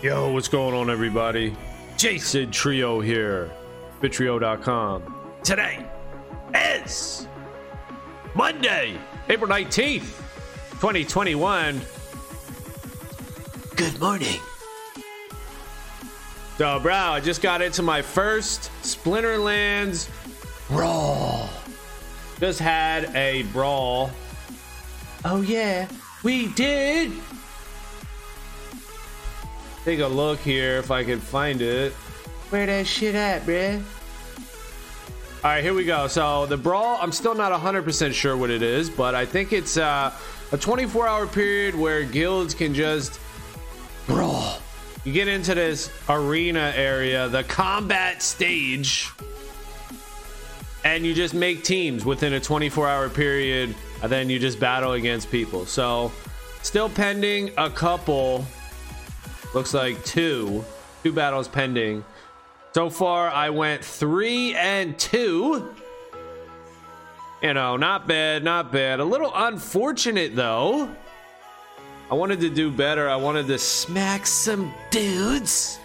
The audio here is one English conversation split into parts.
Yo, what's going on, everybody? Jason Trio here, Bitrio.com. Today is Monday, April 19th, 2021. Good morning. So, bro, I just got into my first Splinterlands brawl. Just had a brawl. Oh, yeah, we did. Take a look here if I can find it. Where that shit at, bruh? All right, here we go. So the brawl, I'm still not 100% sure what it is, but I think it's uh, a 24-hour period where guilds can just brawl. You get into this arena area, the combat stage, and you just make teams within a 24-hour period, and then you just battle against people. So still pending a couple Looks like two. Two battles pending. So far, I went three and two. You know, not bad, not bad. A little unfortunate, though. I wanted to do better. I wanted to smack some dudes.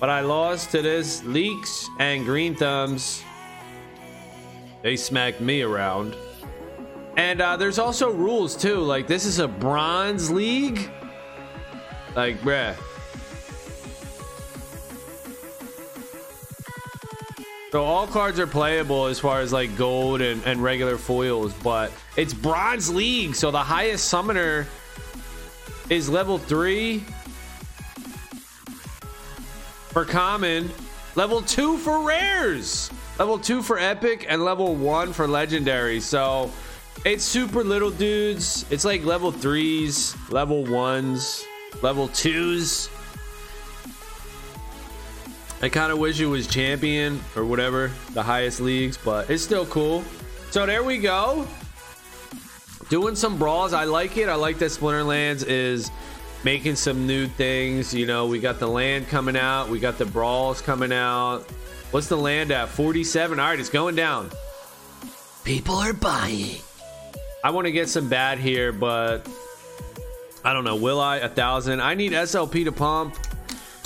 But I lost to this Leeks and Green Thumbs. They smacked me around. And uh, there's also rules, too. Like, this is a bronze league. Like, bruh. So all cards are playable as far as like gold and, and regular foils, but it's bronze league. So the highest summoner is level three for common, level two for rares, level two for epic, and level one for legendary. So it's super little dudes. It's like level threes, level ones level twos. I kind of wish it was champion or whatever, the highest leagues, but it's still cool. So there we go. Doing some brawls. I like it. I like that Splinterlands is making some new things. You know, we got the land coming out, we got the brawls coming out. What's the land at? 47. All right, it's going down. People are buying. I want to get some bad here, but I don't know. Will I? A thousand. I need SLP to pump.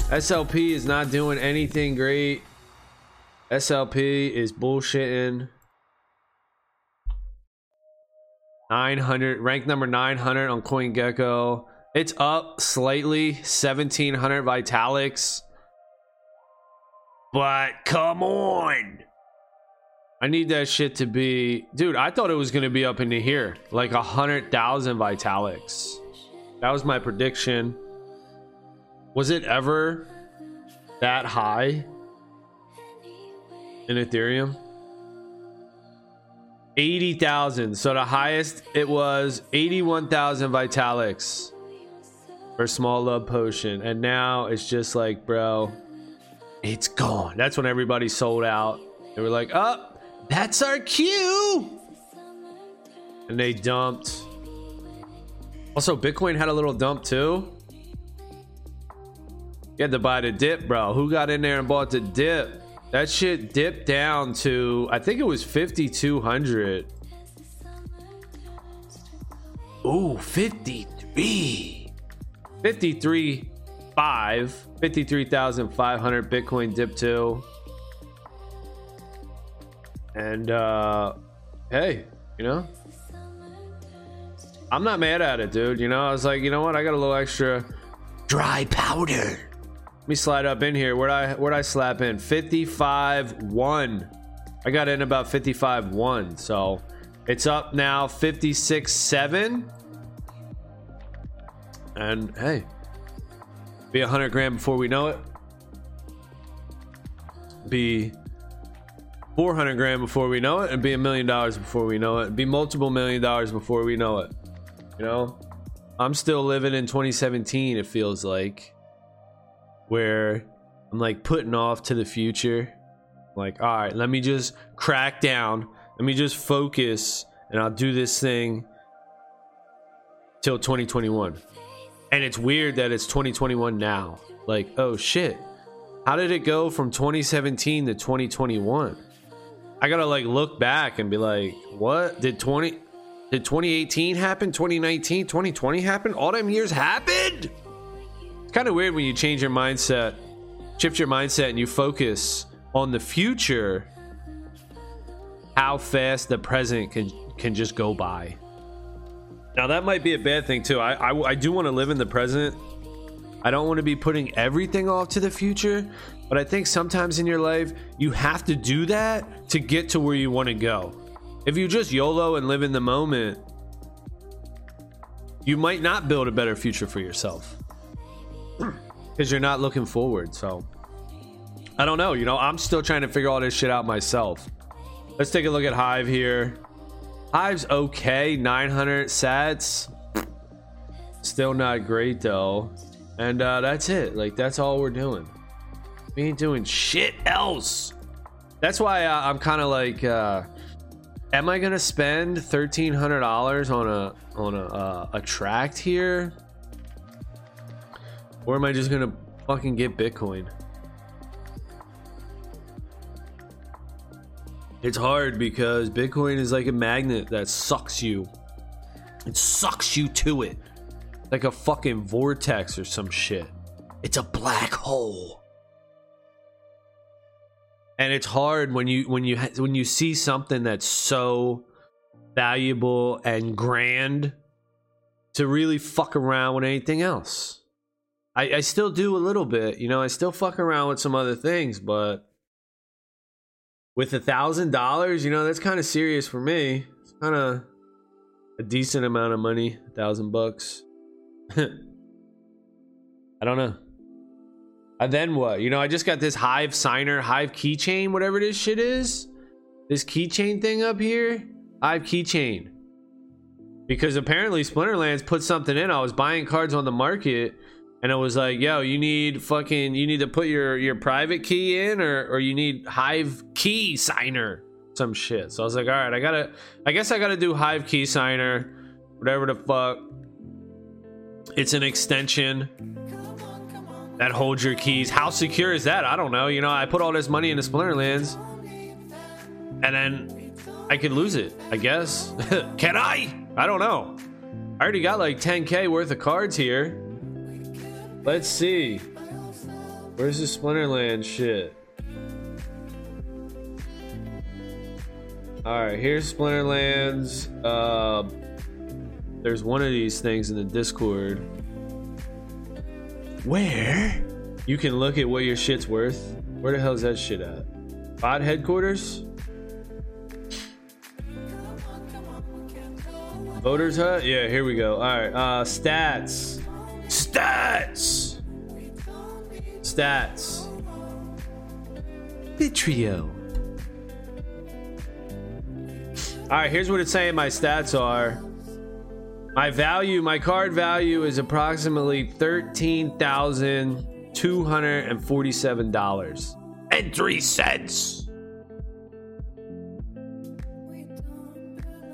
SLP is not doing anything great. SLP is bullshitting. 900 rank number 900 on CoinGecko. It's up slightly, 1700 Vitalics. But come on. I need that shit to be, dude. I thought it was gonna be up into here, like a hundred thousand Vitalics. That was my prediction. Was it ever that high in Ethereum? 80,000. So the highest it was 81,000 Vitalics for small love potion. And now it's just like, bro, it's gone. That's when everybody sold out. They were like, oh, that's our cue. And they dumped also, Bitcoin had a little dump too. You had to buy the dip, bro. Who got in there and bought the dip? That shit dipped down to, I think it was 5,200. Ooh, 53. 53, 5. 53,500 Bitcoin dip to. And, uh, hey, you know, I'm not mad at it, dude. You know, I was like, you know what? I got a little extra dry powder. Let me slide up in here. Where'd I where'd I slap in? 55 1. I got in about 55 1. So it's up now 56 7. And hey, be 100 grand before we know it. Be 400 grand before we know it. And be a million dollars before we know it. Be multiple million dollars before we know it. You know, I'm still living in 2017. It feels like where I'm like putting off to the future. Like, all right, let me just crack down. Let me just focus, and I'll do this thing till 2021. And it's weird that it's 2021 now. Like, oh shit. How did it go from 2017 to 2021? I gotta like look back and be like, what did 20 did 2018 happen? 2019, 2020 happen? All them years happened? It's kind of weird when you change your mindset, shift your mindset, and you focus on the future. How fast the present can can just go by. Now that might be a bad thing too. I I, I do want to live in the present. I don't want to be putting everything off to the future, but I think sometimes in your life you have to do that to get to where you want to go. If you just YOLO and live in the moment, you might not build a better future for yourself because you're not looking forward. So I don't know. You know, I'm still trying to figure all this shit out myself. Let's take a look at Hive here. Hive's okay, 900 sats. Still not great though. And uh, that's it. Like that's all we're doing. We ain't doing shit else. That's why uh, I'm kind of like, uh, am I gonna spend thirteen hundred dollars on a on a uh, a tract here, or am I just gonna fucking get Bitcoin? It's hard because Bitcoin is like a magnet that sucks you. It sucks you to it. Like a fucking vortex or some shit. It's a black hole. And it's hard when you when you when you see something that's so valuable and grand to really fuck around with anything else. I, I still do a little bit, you know, I still fuck around with some other things, but with a thousand dollars, you know, that's kind of serious for me. It's kind of a decent amount of money, a thousand bucks. I don't know. And then what? You know, I just got this Hive signer, Hive keychain, whatever this shit is. This keychain thing up here, Hive keychain. Because apparently Splinterlands put something in. I was buying cards on the market and it was like, yo, you need fucking, you need to put your your private key in, or or you need Hive key signer, some shit. So I was like, all right, I gotta, I guess I gotta do Hive key signer, whatever the fuck. It's an extension that holds your keys. How secure is that? I don't know. You know, I put all this money into Splinterlands, and then I could lose it. I guess. Can I? I don't know. I already got like 10k worth of cards here. Let's see. Where's the Splinterland shit? Alright, here's Splinterlands. Uh, there's one of these things in the Discord. Where? You can look at what your shit's worth. Where the hell is that shit at? Bot headquarters? Voters hut? Yeah, here we go. Alright, uh, stats. Stats! Stats. Bitrio. Alright, here's what it's saying my stats are. My value, my card value is approximately $13,247 and 3 cents.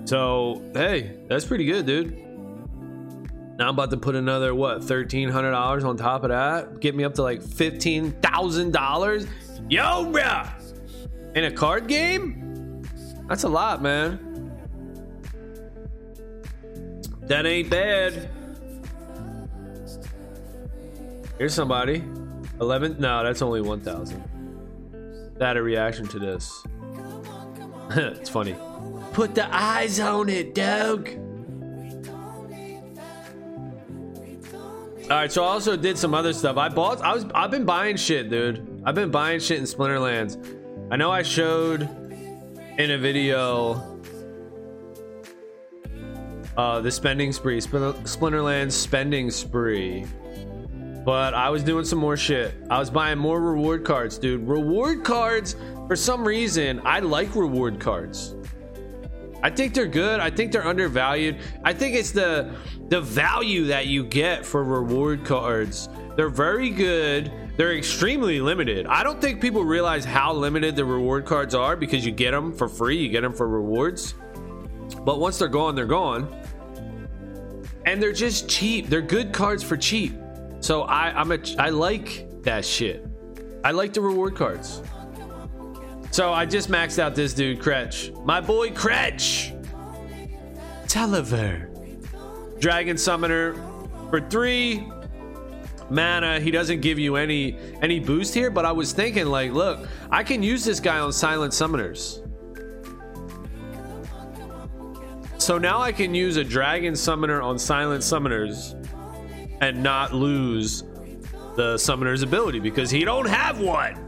So, hey, that's pretty good, dude. Now I'm about to put another what thirteen hundred dollars on top of that, get me up to like fifteen thousand dollars. Yo, bruh, in a card game, that's a lot, man. That ain't bad. Here's somebody. Eleven? No, that's only one thousand. That a reaction to this. it's funny. Put the eyes on it, dog. All right, so I also did some other stuff. I bought. I was. I've been buying shit, dude. I've been buying shit in Splinterlands. I know I showed in a video uh, the spending spree, Splinterlands spending spree. But I was doing some more shit. I was buying more reward cards, dude. Reward cards. For some reason, I like reward cards. I think they're good. I think they're undervalued. I think it's the the value that you get for reward cards. They're very good. They're extremely limited. I don't think people realize how limited the reward cards are because you get them for free, you get them for rewards. But once they're gone, they're gone. And they're just cheap. They're good cards for cheap. So I I'm a I like that shit. I like the reward cards. So I just maxed out this dude, Kretch. My boy Kretch! Tallevor. Dragon Summoner for three. mana he doesn't give you any any boost here but i was thinking like look i can use this guy on silent summoners so now i can use a dragon summoner on silent summoners and not lose the summoner's ability because he don't have one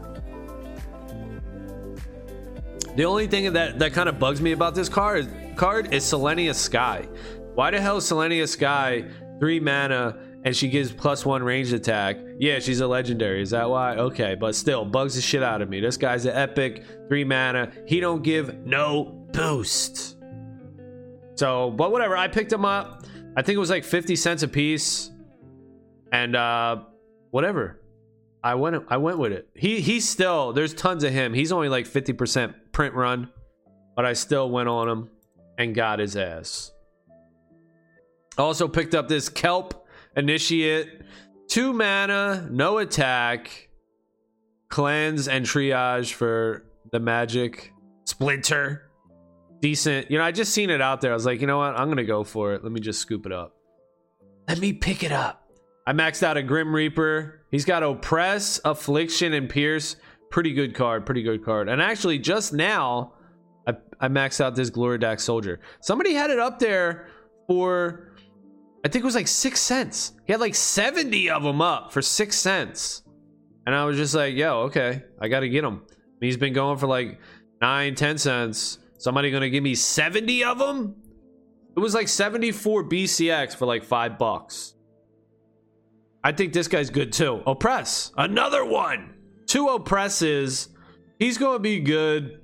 the only thing that that kind of bugs me about this card card is Selenia Sky. Why the hell is Selenia Sky three mana and she gives plus one ranged attack? Yeah, she's a legendary. Is that why? Okay, but still bugs the shit out of me. This guy's an epic three mana. He don't give no boost. So, but whatever. I picked him up. I think it was like 50 cents a piece. And uh whatever. I went I went with it. He he's still there's tons of him. He's only like 50% print run, but I still went on him and got his ass. Also picked up this Kelp Initiate, two mana, no attack, cleanse and triage for the magic splinter. Decent. You know, I just seen it out there. I was like, you know what? I'm gonna go for it. Let me just scoop it up. Let me pick it up. I maxed out a Grim Reaper. He's got Oppress, Affliction, and Pierce. Pretty good card. Pretty good card. And actually, just now, I, I maxed out this Gloridax Soldier. Somebody had it up there for, I think it was like six cents. He had like 70 of them up for six cents. And I was just like, yo, okay, I got to get him. He's been going for like nine, 10 cents. Somebody to give me 70 of them? It was like 74 BCX for like five bucks. I think this guy's good too. Oppress, another one. Two oppresses. He's to be good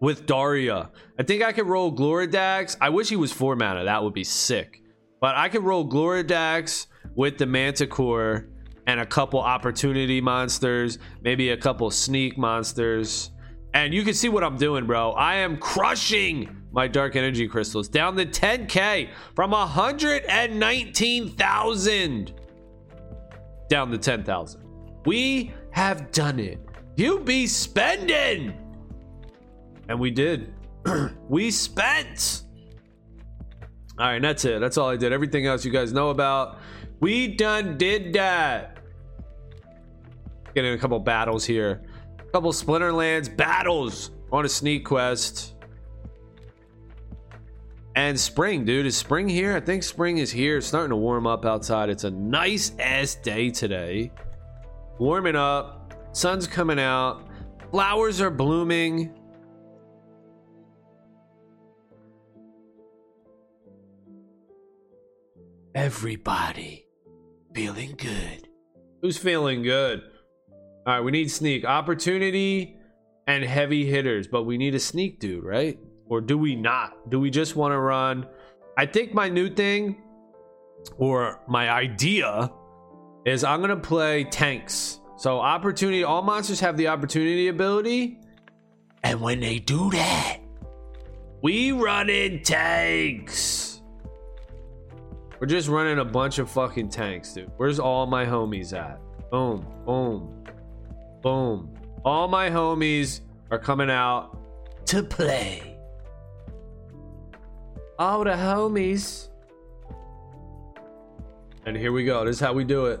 with Daria. I think I could roll Gloridax. I wish he was four mana. That would be sick. But I could roll Gloridax with the Manticore and a couple opportunity monsters, maybe a couple sneak monsters. And you can see what I'm doing, bro. I am crushing my dark energy crystals down to 10k from 119,000 down to 10,000. We have done it. You be spending. And we did. we spent. All right, that's it. That's all I did. Everything else you guys know about. We done did that. Getting a couple battles here. Couple Splinterlands battles on a sneak quest. And spring, dude. Is spring here? I think spring is here. It's starting to warm up outside. It's a nice ass day today. Warming up. Sun's coming out. Flowers are blooming. Everybody feeling good. Who's feeling good? All right, we need sneak opportunity and heavy hitters, but we need a sneak dude, right? Or do we not? Do we just want to run? I think my new thing or my idea is I'm going to play tanks. So, opportunity, all monsters have the opportunity ability. And when they do that, we run in tanks. We're just running a bunch of fucking tanks, dude. Where's all my homies at? Boom, boom, boom. All my homies are coming out to play. All the homies. And here we go. This is how we do it.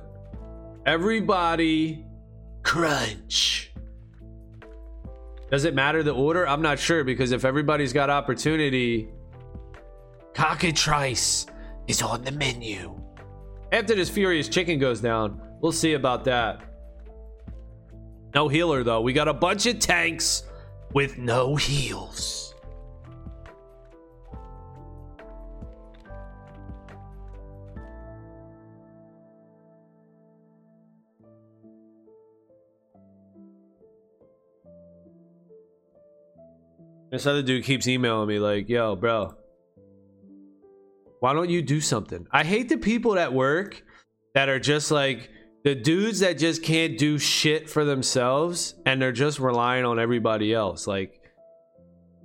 Everybody crunch. Does it matter the order? I'm not sure because if everybody's got opportunity, cockatrice is on the menu. After this furious chicken goes down, we'll see about that. No healer though. We got a bunch of tanks with no heals. This other dude keeps emailing me like, yo, bro, why don't you do something? I hate the people at work that are just like the dudes that just can't do shit for themselves and they're just relying on everybody else. Like,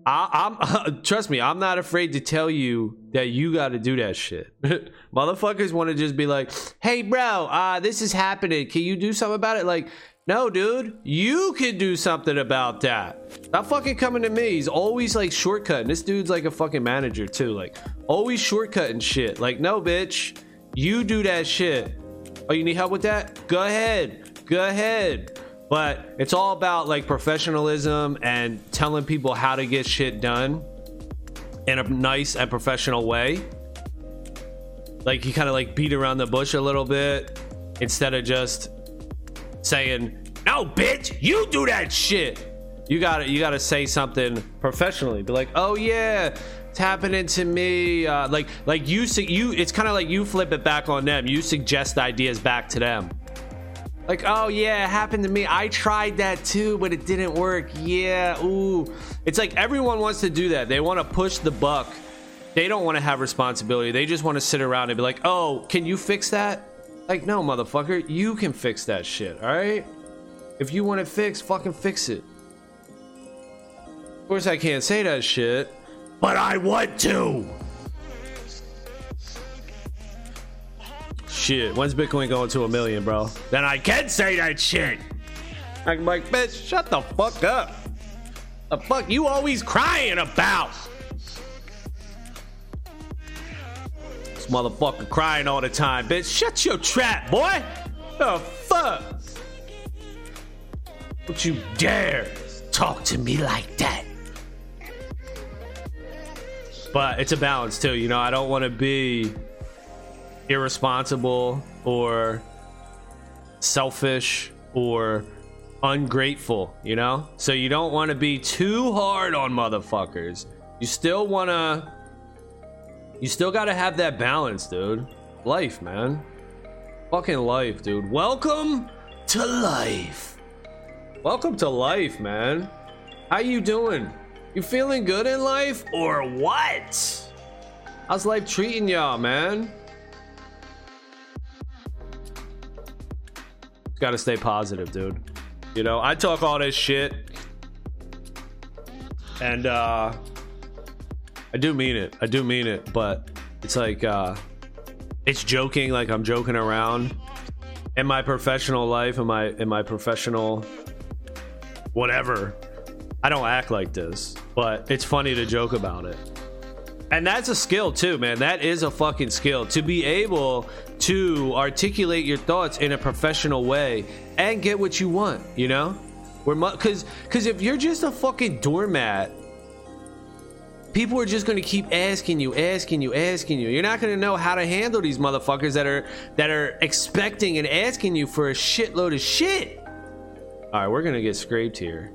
I, am trust me, I'm not afraid to tell you that you got to do that shit. Motherfuckers want to just be like, "Hey, bro, uh, this is happening. Can you do something about it?" Like, no, dude, you can do something about that. Stop fucking coming to me. He's always like shortcutting. This dude's like a fucking manager too. Like, always shortcutting shit. Like, no, bitch, you do that shit. Oh, you need help with that? Go ahead. Go ahead. But it's all about like professionalism and telling people how to get shit done in a nice and professional way. Like you kind of like beat around the bush a little bit instead of just saying, "No, bitch, you do that shit." You got to you got to say something professionally. Be like, "Oh yeah, it's happening to me." Uh, like like you you it's kind of like you flip it back on them. You suggest ideas back to them. Like, "Oh yeah, it happened to me. I tried that too, but it didn't work." Yeah, ooh. It's like everyone wants to do that. They want to push the buck. They don't want to have responsibility. They just want to sit around and be like, "Oh, can you fix that?" Like, no, motherfucker, you can fix that shit, all right? If you want it fixed, fucking fix it. Of course, I can't say that shit, but I want to. Shit, when's Bitcoin going to a million, bro? Then I can say that shit. I'm like, bitch, shut the fuck up. The fuck you always crying about? This motherfucker crying all the time, bitch. Shut your trap, boy. The fuck? Don't you dare talk to me like that. But it's a balance too, you know. I don't want to be irresponsible or selfish or ungrateful, you know? So you don't want to be too hard on motherfuckers. You still want to you still got to have that balance, dude. Life, man. Fucking life, dude. Welcome to life. Welcome to life, man. How you doing? You feeling good in life or what? How's life treating y'all, man? Got to stay positive, dude. You know, I talk all this shit and uh I do mean it. I do mean it, but it's like uh it's joking like I'm joking around in my professional life in my in my professional whatever. I don't act like this, but it's funny to joke about it. And that's a skill too, man. That is a fucking skill to be able to articulate your thoughts in a professional way and get what you want, you know? We're cuz cuz if you're just a fucking doormat, people are just going to keep asking you, asking you, asking you. You're not going to know how to handle these motherfuckers that are that are expecting and asking you for a shitload of shit. All right, we're going to get scraped here.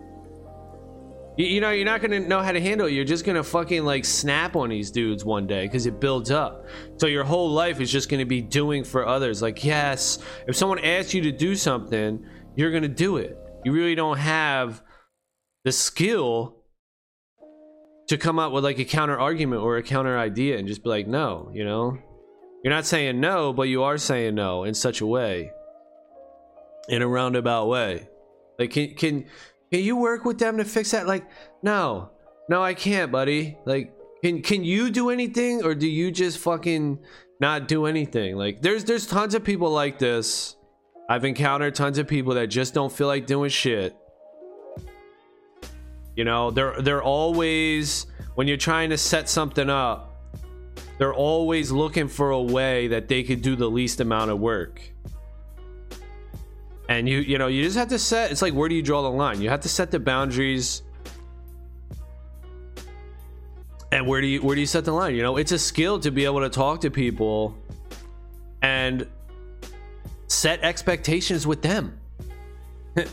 You, you know, you're not gonna know how to handle it. You're just gonna fucking like snap on these dudes one day because it builds up. So your whole life is just gonna be doing for others. Like, yes, if someone asks you to do something, you're gonna do it. You really don't have the skill to come up with like a counter argument or a counter idea and just be like, no, you know? You're not saying no, but you are saying no in such a way. In a roundabout way. Like can can can you work with them to fix that? Like, no, no, I can't, buddy. Like, can can you do anything, or do you just fucking not do anything? Like, there's there's tons of people like this. I've encountered tons of people that just don't feel like doing shit. You know, they're they're always when you're trying to set something up, they're always looking for a way that they could do the least amount of work and you you know you just have to set it's like where do you draw the line? You have to set the boundaries. And where do you where do you set the line? You know it's a skill to be able to talk to people and set expectations with them.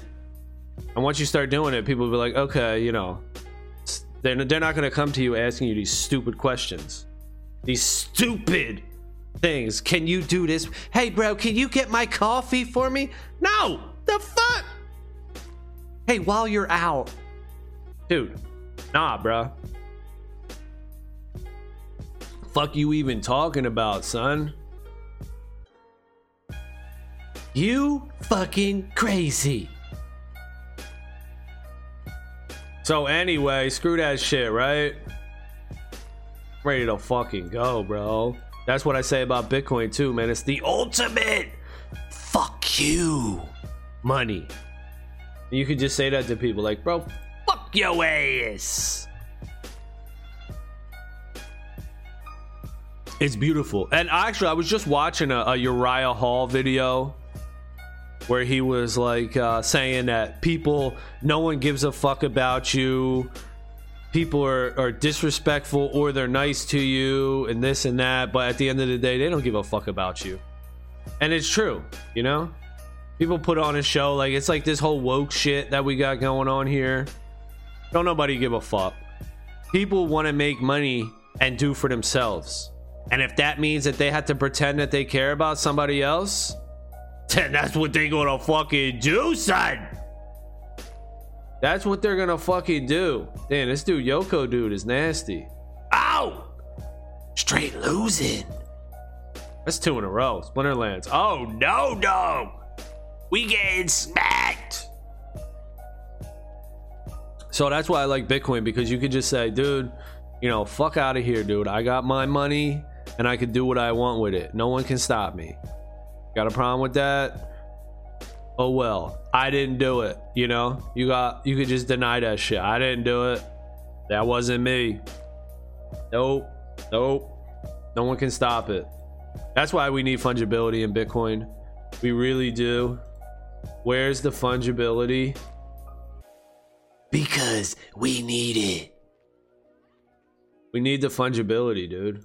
And once you start doing it people will be like okay you know they're, they're not going to come to you asking you these stupid questions. These stupid things. Can you do this? Hey, bro, can you get my coffee for me? No, the fuck? Hey, while you're out, dude, nah, bro. Fuck you even talking about, son? You fucking crazy. So anyway, screw that shit, right? Ready to fucking go, bro. That's what I say about Bitcoin too, man. It's the ultimate fuck you money. You could just say that to people like, bro, fuck your ass. It's beautiful. And actually, I was just watching a, a Uriah Hall video where he was like uh, saying that people, no one gives a fuck about you. People are, are disrespectful or they're nice to you and this and that. But at the end of the day, they don't give a fuck about you. And it's true, you know? People put on a show like it's like this whole woke shit that we got going on here. Don't nobody give a fuck. People want to make money and do for themselves. And if that means that they have to pretend that they care about somebody else, then that's what they gonna fucking do, son. That's what they're gonna fucking do. Damn, this dude Yoko dude is nasty. Ow! Straight losing. That's two in a row. Splinterlands. Oh no, no! We getting smacked. So that's why I like Bitcoin because you could just say, dude, you know, fuck out of here, dude. I got my money and I can do what I want with it. No one can stop me. Got a problem with that? Oh well. I didn't do it. You know, you got you could just deny that shit. I didn't do it. That wasn't me. Nope. Nope. No one can stop it. That's why we need fungibility in Bitcoin. We really do. Where's the fungibility? Because we need it. We need the fungibility, dude.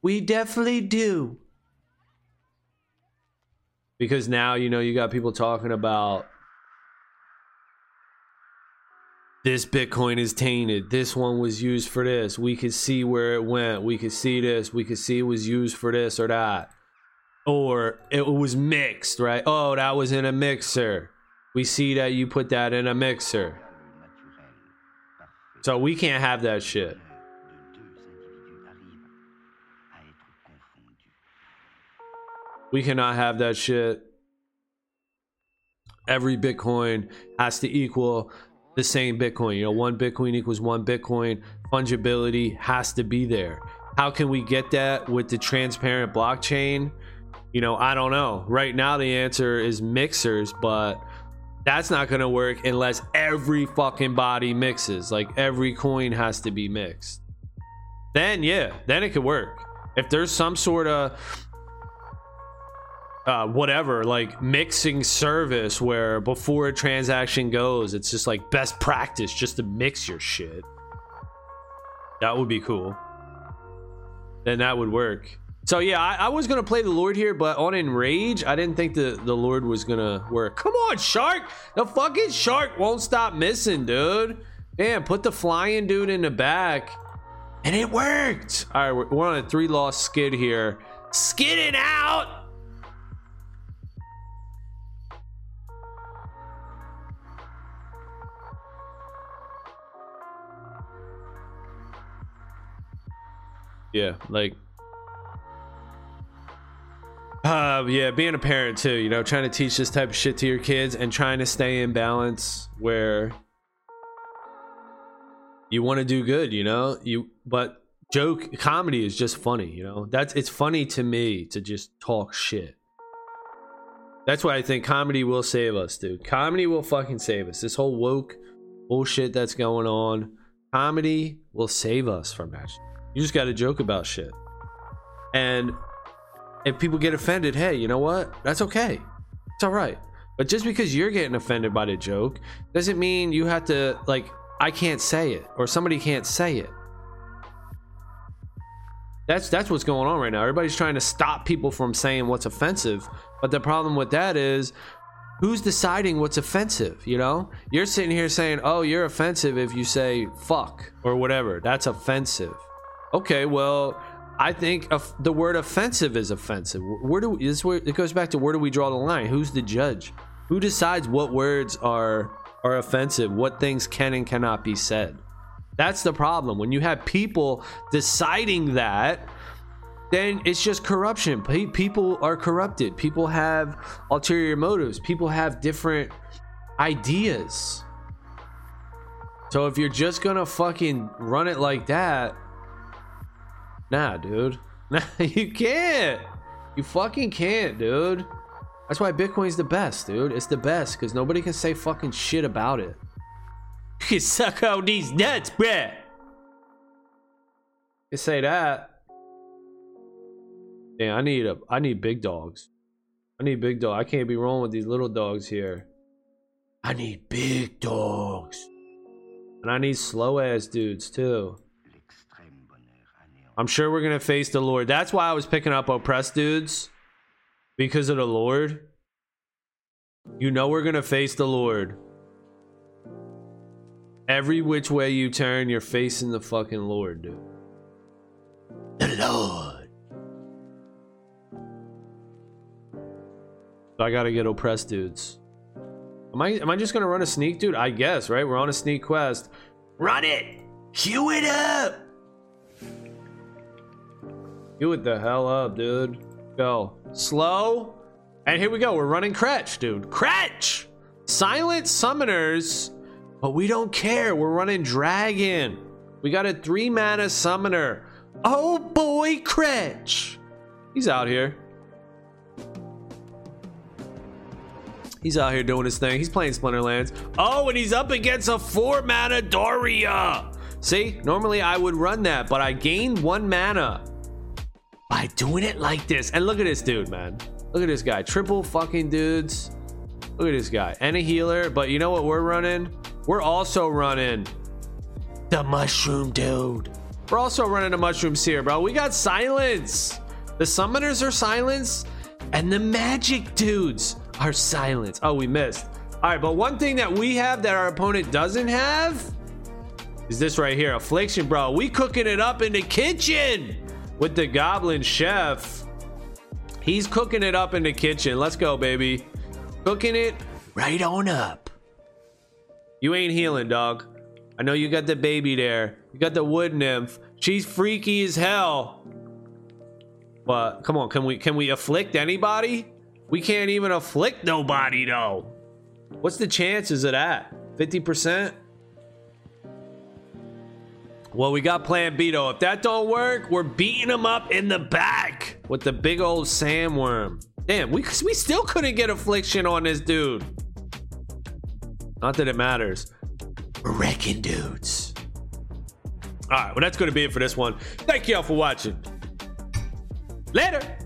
We definitely do. Because now, you know, you got people talking about this Bitcoin is tainted. This one was used for this. We could see where it went. We could see this. We could see it was used for this or that. Or it was mixed, right? Oh, that was in a mixer. We see that you put that in a mixer. So we can't have that shit. We cannot have that shit. Every Bitcoin has to equal the same Bitcoin. You know, one Bitcoin equals one Bitcoin. Fungibility has to be there. How can we get that with the transparent blockchain? You know, I don't know. Right now, the answer is mixers, but that's not going to work unless every fucking body mixes. Like every coin has to be mixed. Then, yeah, then it could work. If there's some sort of uh, whatever, like mixing service where before a transaction goes, it's just like best practice just to mix your shit. That would be cool. Then that would work. So yeah, I, I, was gonna play the Lord here, but on Enrage, I didn't think the, the Lord was gonna work. Come on, Shark! The fucking Shark won't stop missing, dude. Damn, put the flying dude in the back. And it worked! Alright, we're, we're on a three loss skid here. Skidding out! Yeah, like uh, yeah, being a parent too, you know, trying to teach this type of shit to your kids and trying to stay in balance where you want to do good, you know, you but joke comedy is just funny, you know. That's it's funny to me to just talk shit. That's why I think comedy will save us, dude. Comedy will fucking save us. This whole woke bullshit that's going on, comedy will save us from that. You just got to joke about shit. And if people get offended, hey, you know what? That's okay. It's all right. But just because you're getting offended by the joke doesn't mean you have to, like, I can't say it or somebody can't say it. That's that's what's going on right now. Everybody's trying to stop people from saying what's offensive. But the problem with that is who's deciding what's offensive, you know? You're sitting here saying, "Oh, you're offensive if you say fuck or whatever." That's offensive. Okay, well, I think the word offensive is offensive. Where do we, this where it goes back to where do we draw the line? Who's the judge? Who decides what words are are offensive? What things can and cannot be said? That's the problem. When you have people deciding that, then it's just corruption. People are corrupted. People have ulterior motives. People have different ideas. So if you're just gonna fucking run it like that, Nah, dude. Nah, you can't. You fucking can't, dude. That's why Bitcoin's the best, dude. It's the best because nobody can say fucking shit about it. You can suck out these nuts, bruh. You say that. Yeah, I need a I need big dogs. I need big dog. I can't be rolling with these little dogs here. I need big dogs. And I need slow ass dudes too. I'm sure we're gonna face the Lord. That's why I was picking up oppressed dudes. Because of the Lord. You know we're gonna face the Lord. Every which way you turn, you're facing the fucking Lord, dude. The Lord. So I gotta get oppressed dudes. Am I am I just gonna run a sneak, dude? I guess, right? We're on a sneak quest. Run it! Cue it up! Cue it the hell up, dude. Go. Slow. And here we go. We're running Kretch, dude. Kretch! Silent summoners. But we don't care. We're running Dragon. We got a three mana summoner. Oh boy, Kretch. He's out here. He's out here doing his thing. He's playing Splinterlands. Oh, and he's up against a four mana Doria. See, normally I would run that, but I gained one mana by doing it like this. And look at this dude, man. Look at this guy. Triple fucking dudes. Look at this guy. And a healer. But you know what we're running? We're also running the mushroom dude. We're also running a mushroom seer, bro. We got silence. The summoners are silence. And the magic dudes are silence. Oh, we missed. All right, but one thing that we have that our opponent doesn't have is this right here. Affliction, bro. We cooking it up in the kitchen with the goblin chef. He's cooking it up in the kitchen. Let's go, baby. Cooking it right on up. You ain't healing, dog. I know you got the baby there. You got the wood nymph. She's freaky as hell. But come on, can we can we afflict anybody? We can't even afflict nobody though. What's the chances of that? 50%? Well, we got plan B though. If that don't work, we're beating him up in the back with the big old sandworm. Damn, we, we still couldn't get affliction on this dude. Not that it matters. We're wrecking dudes. All right, well, that's going to be it for this one. Thank y'all for watching. Later.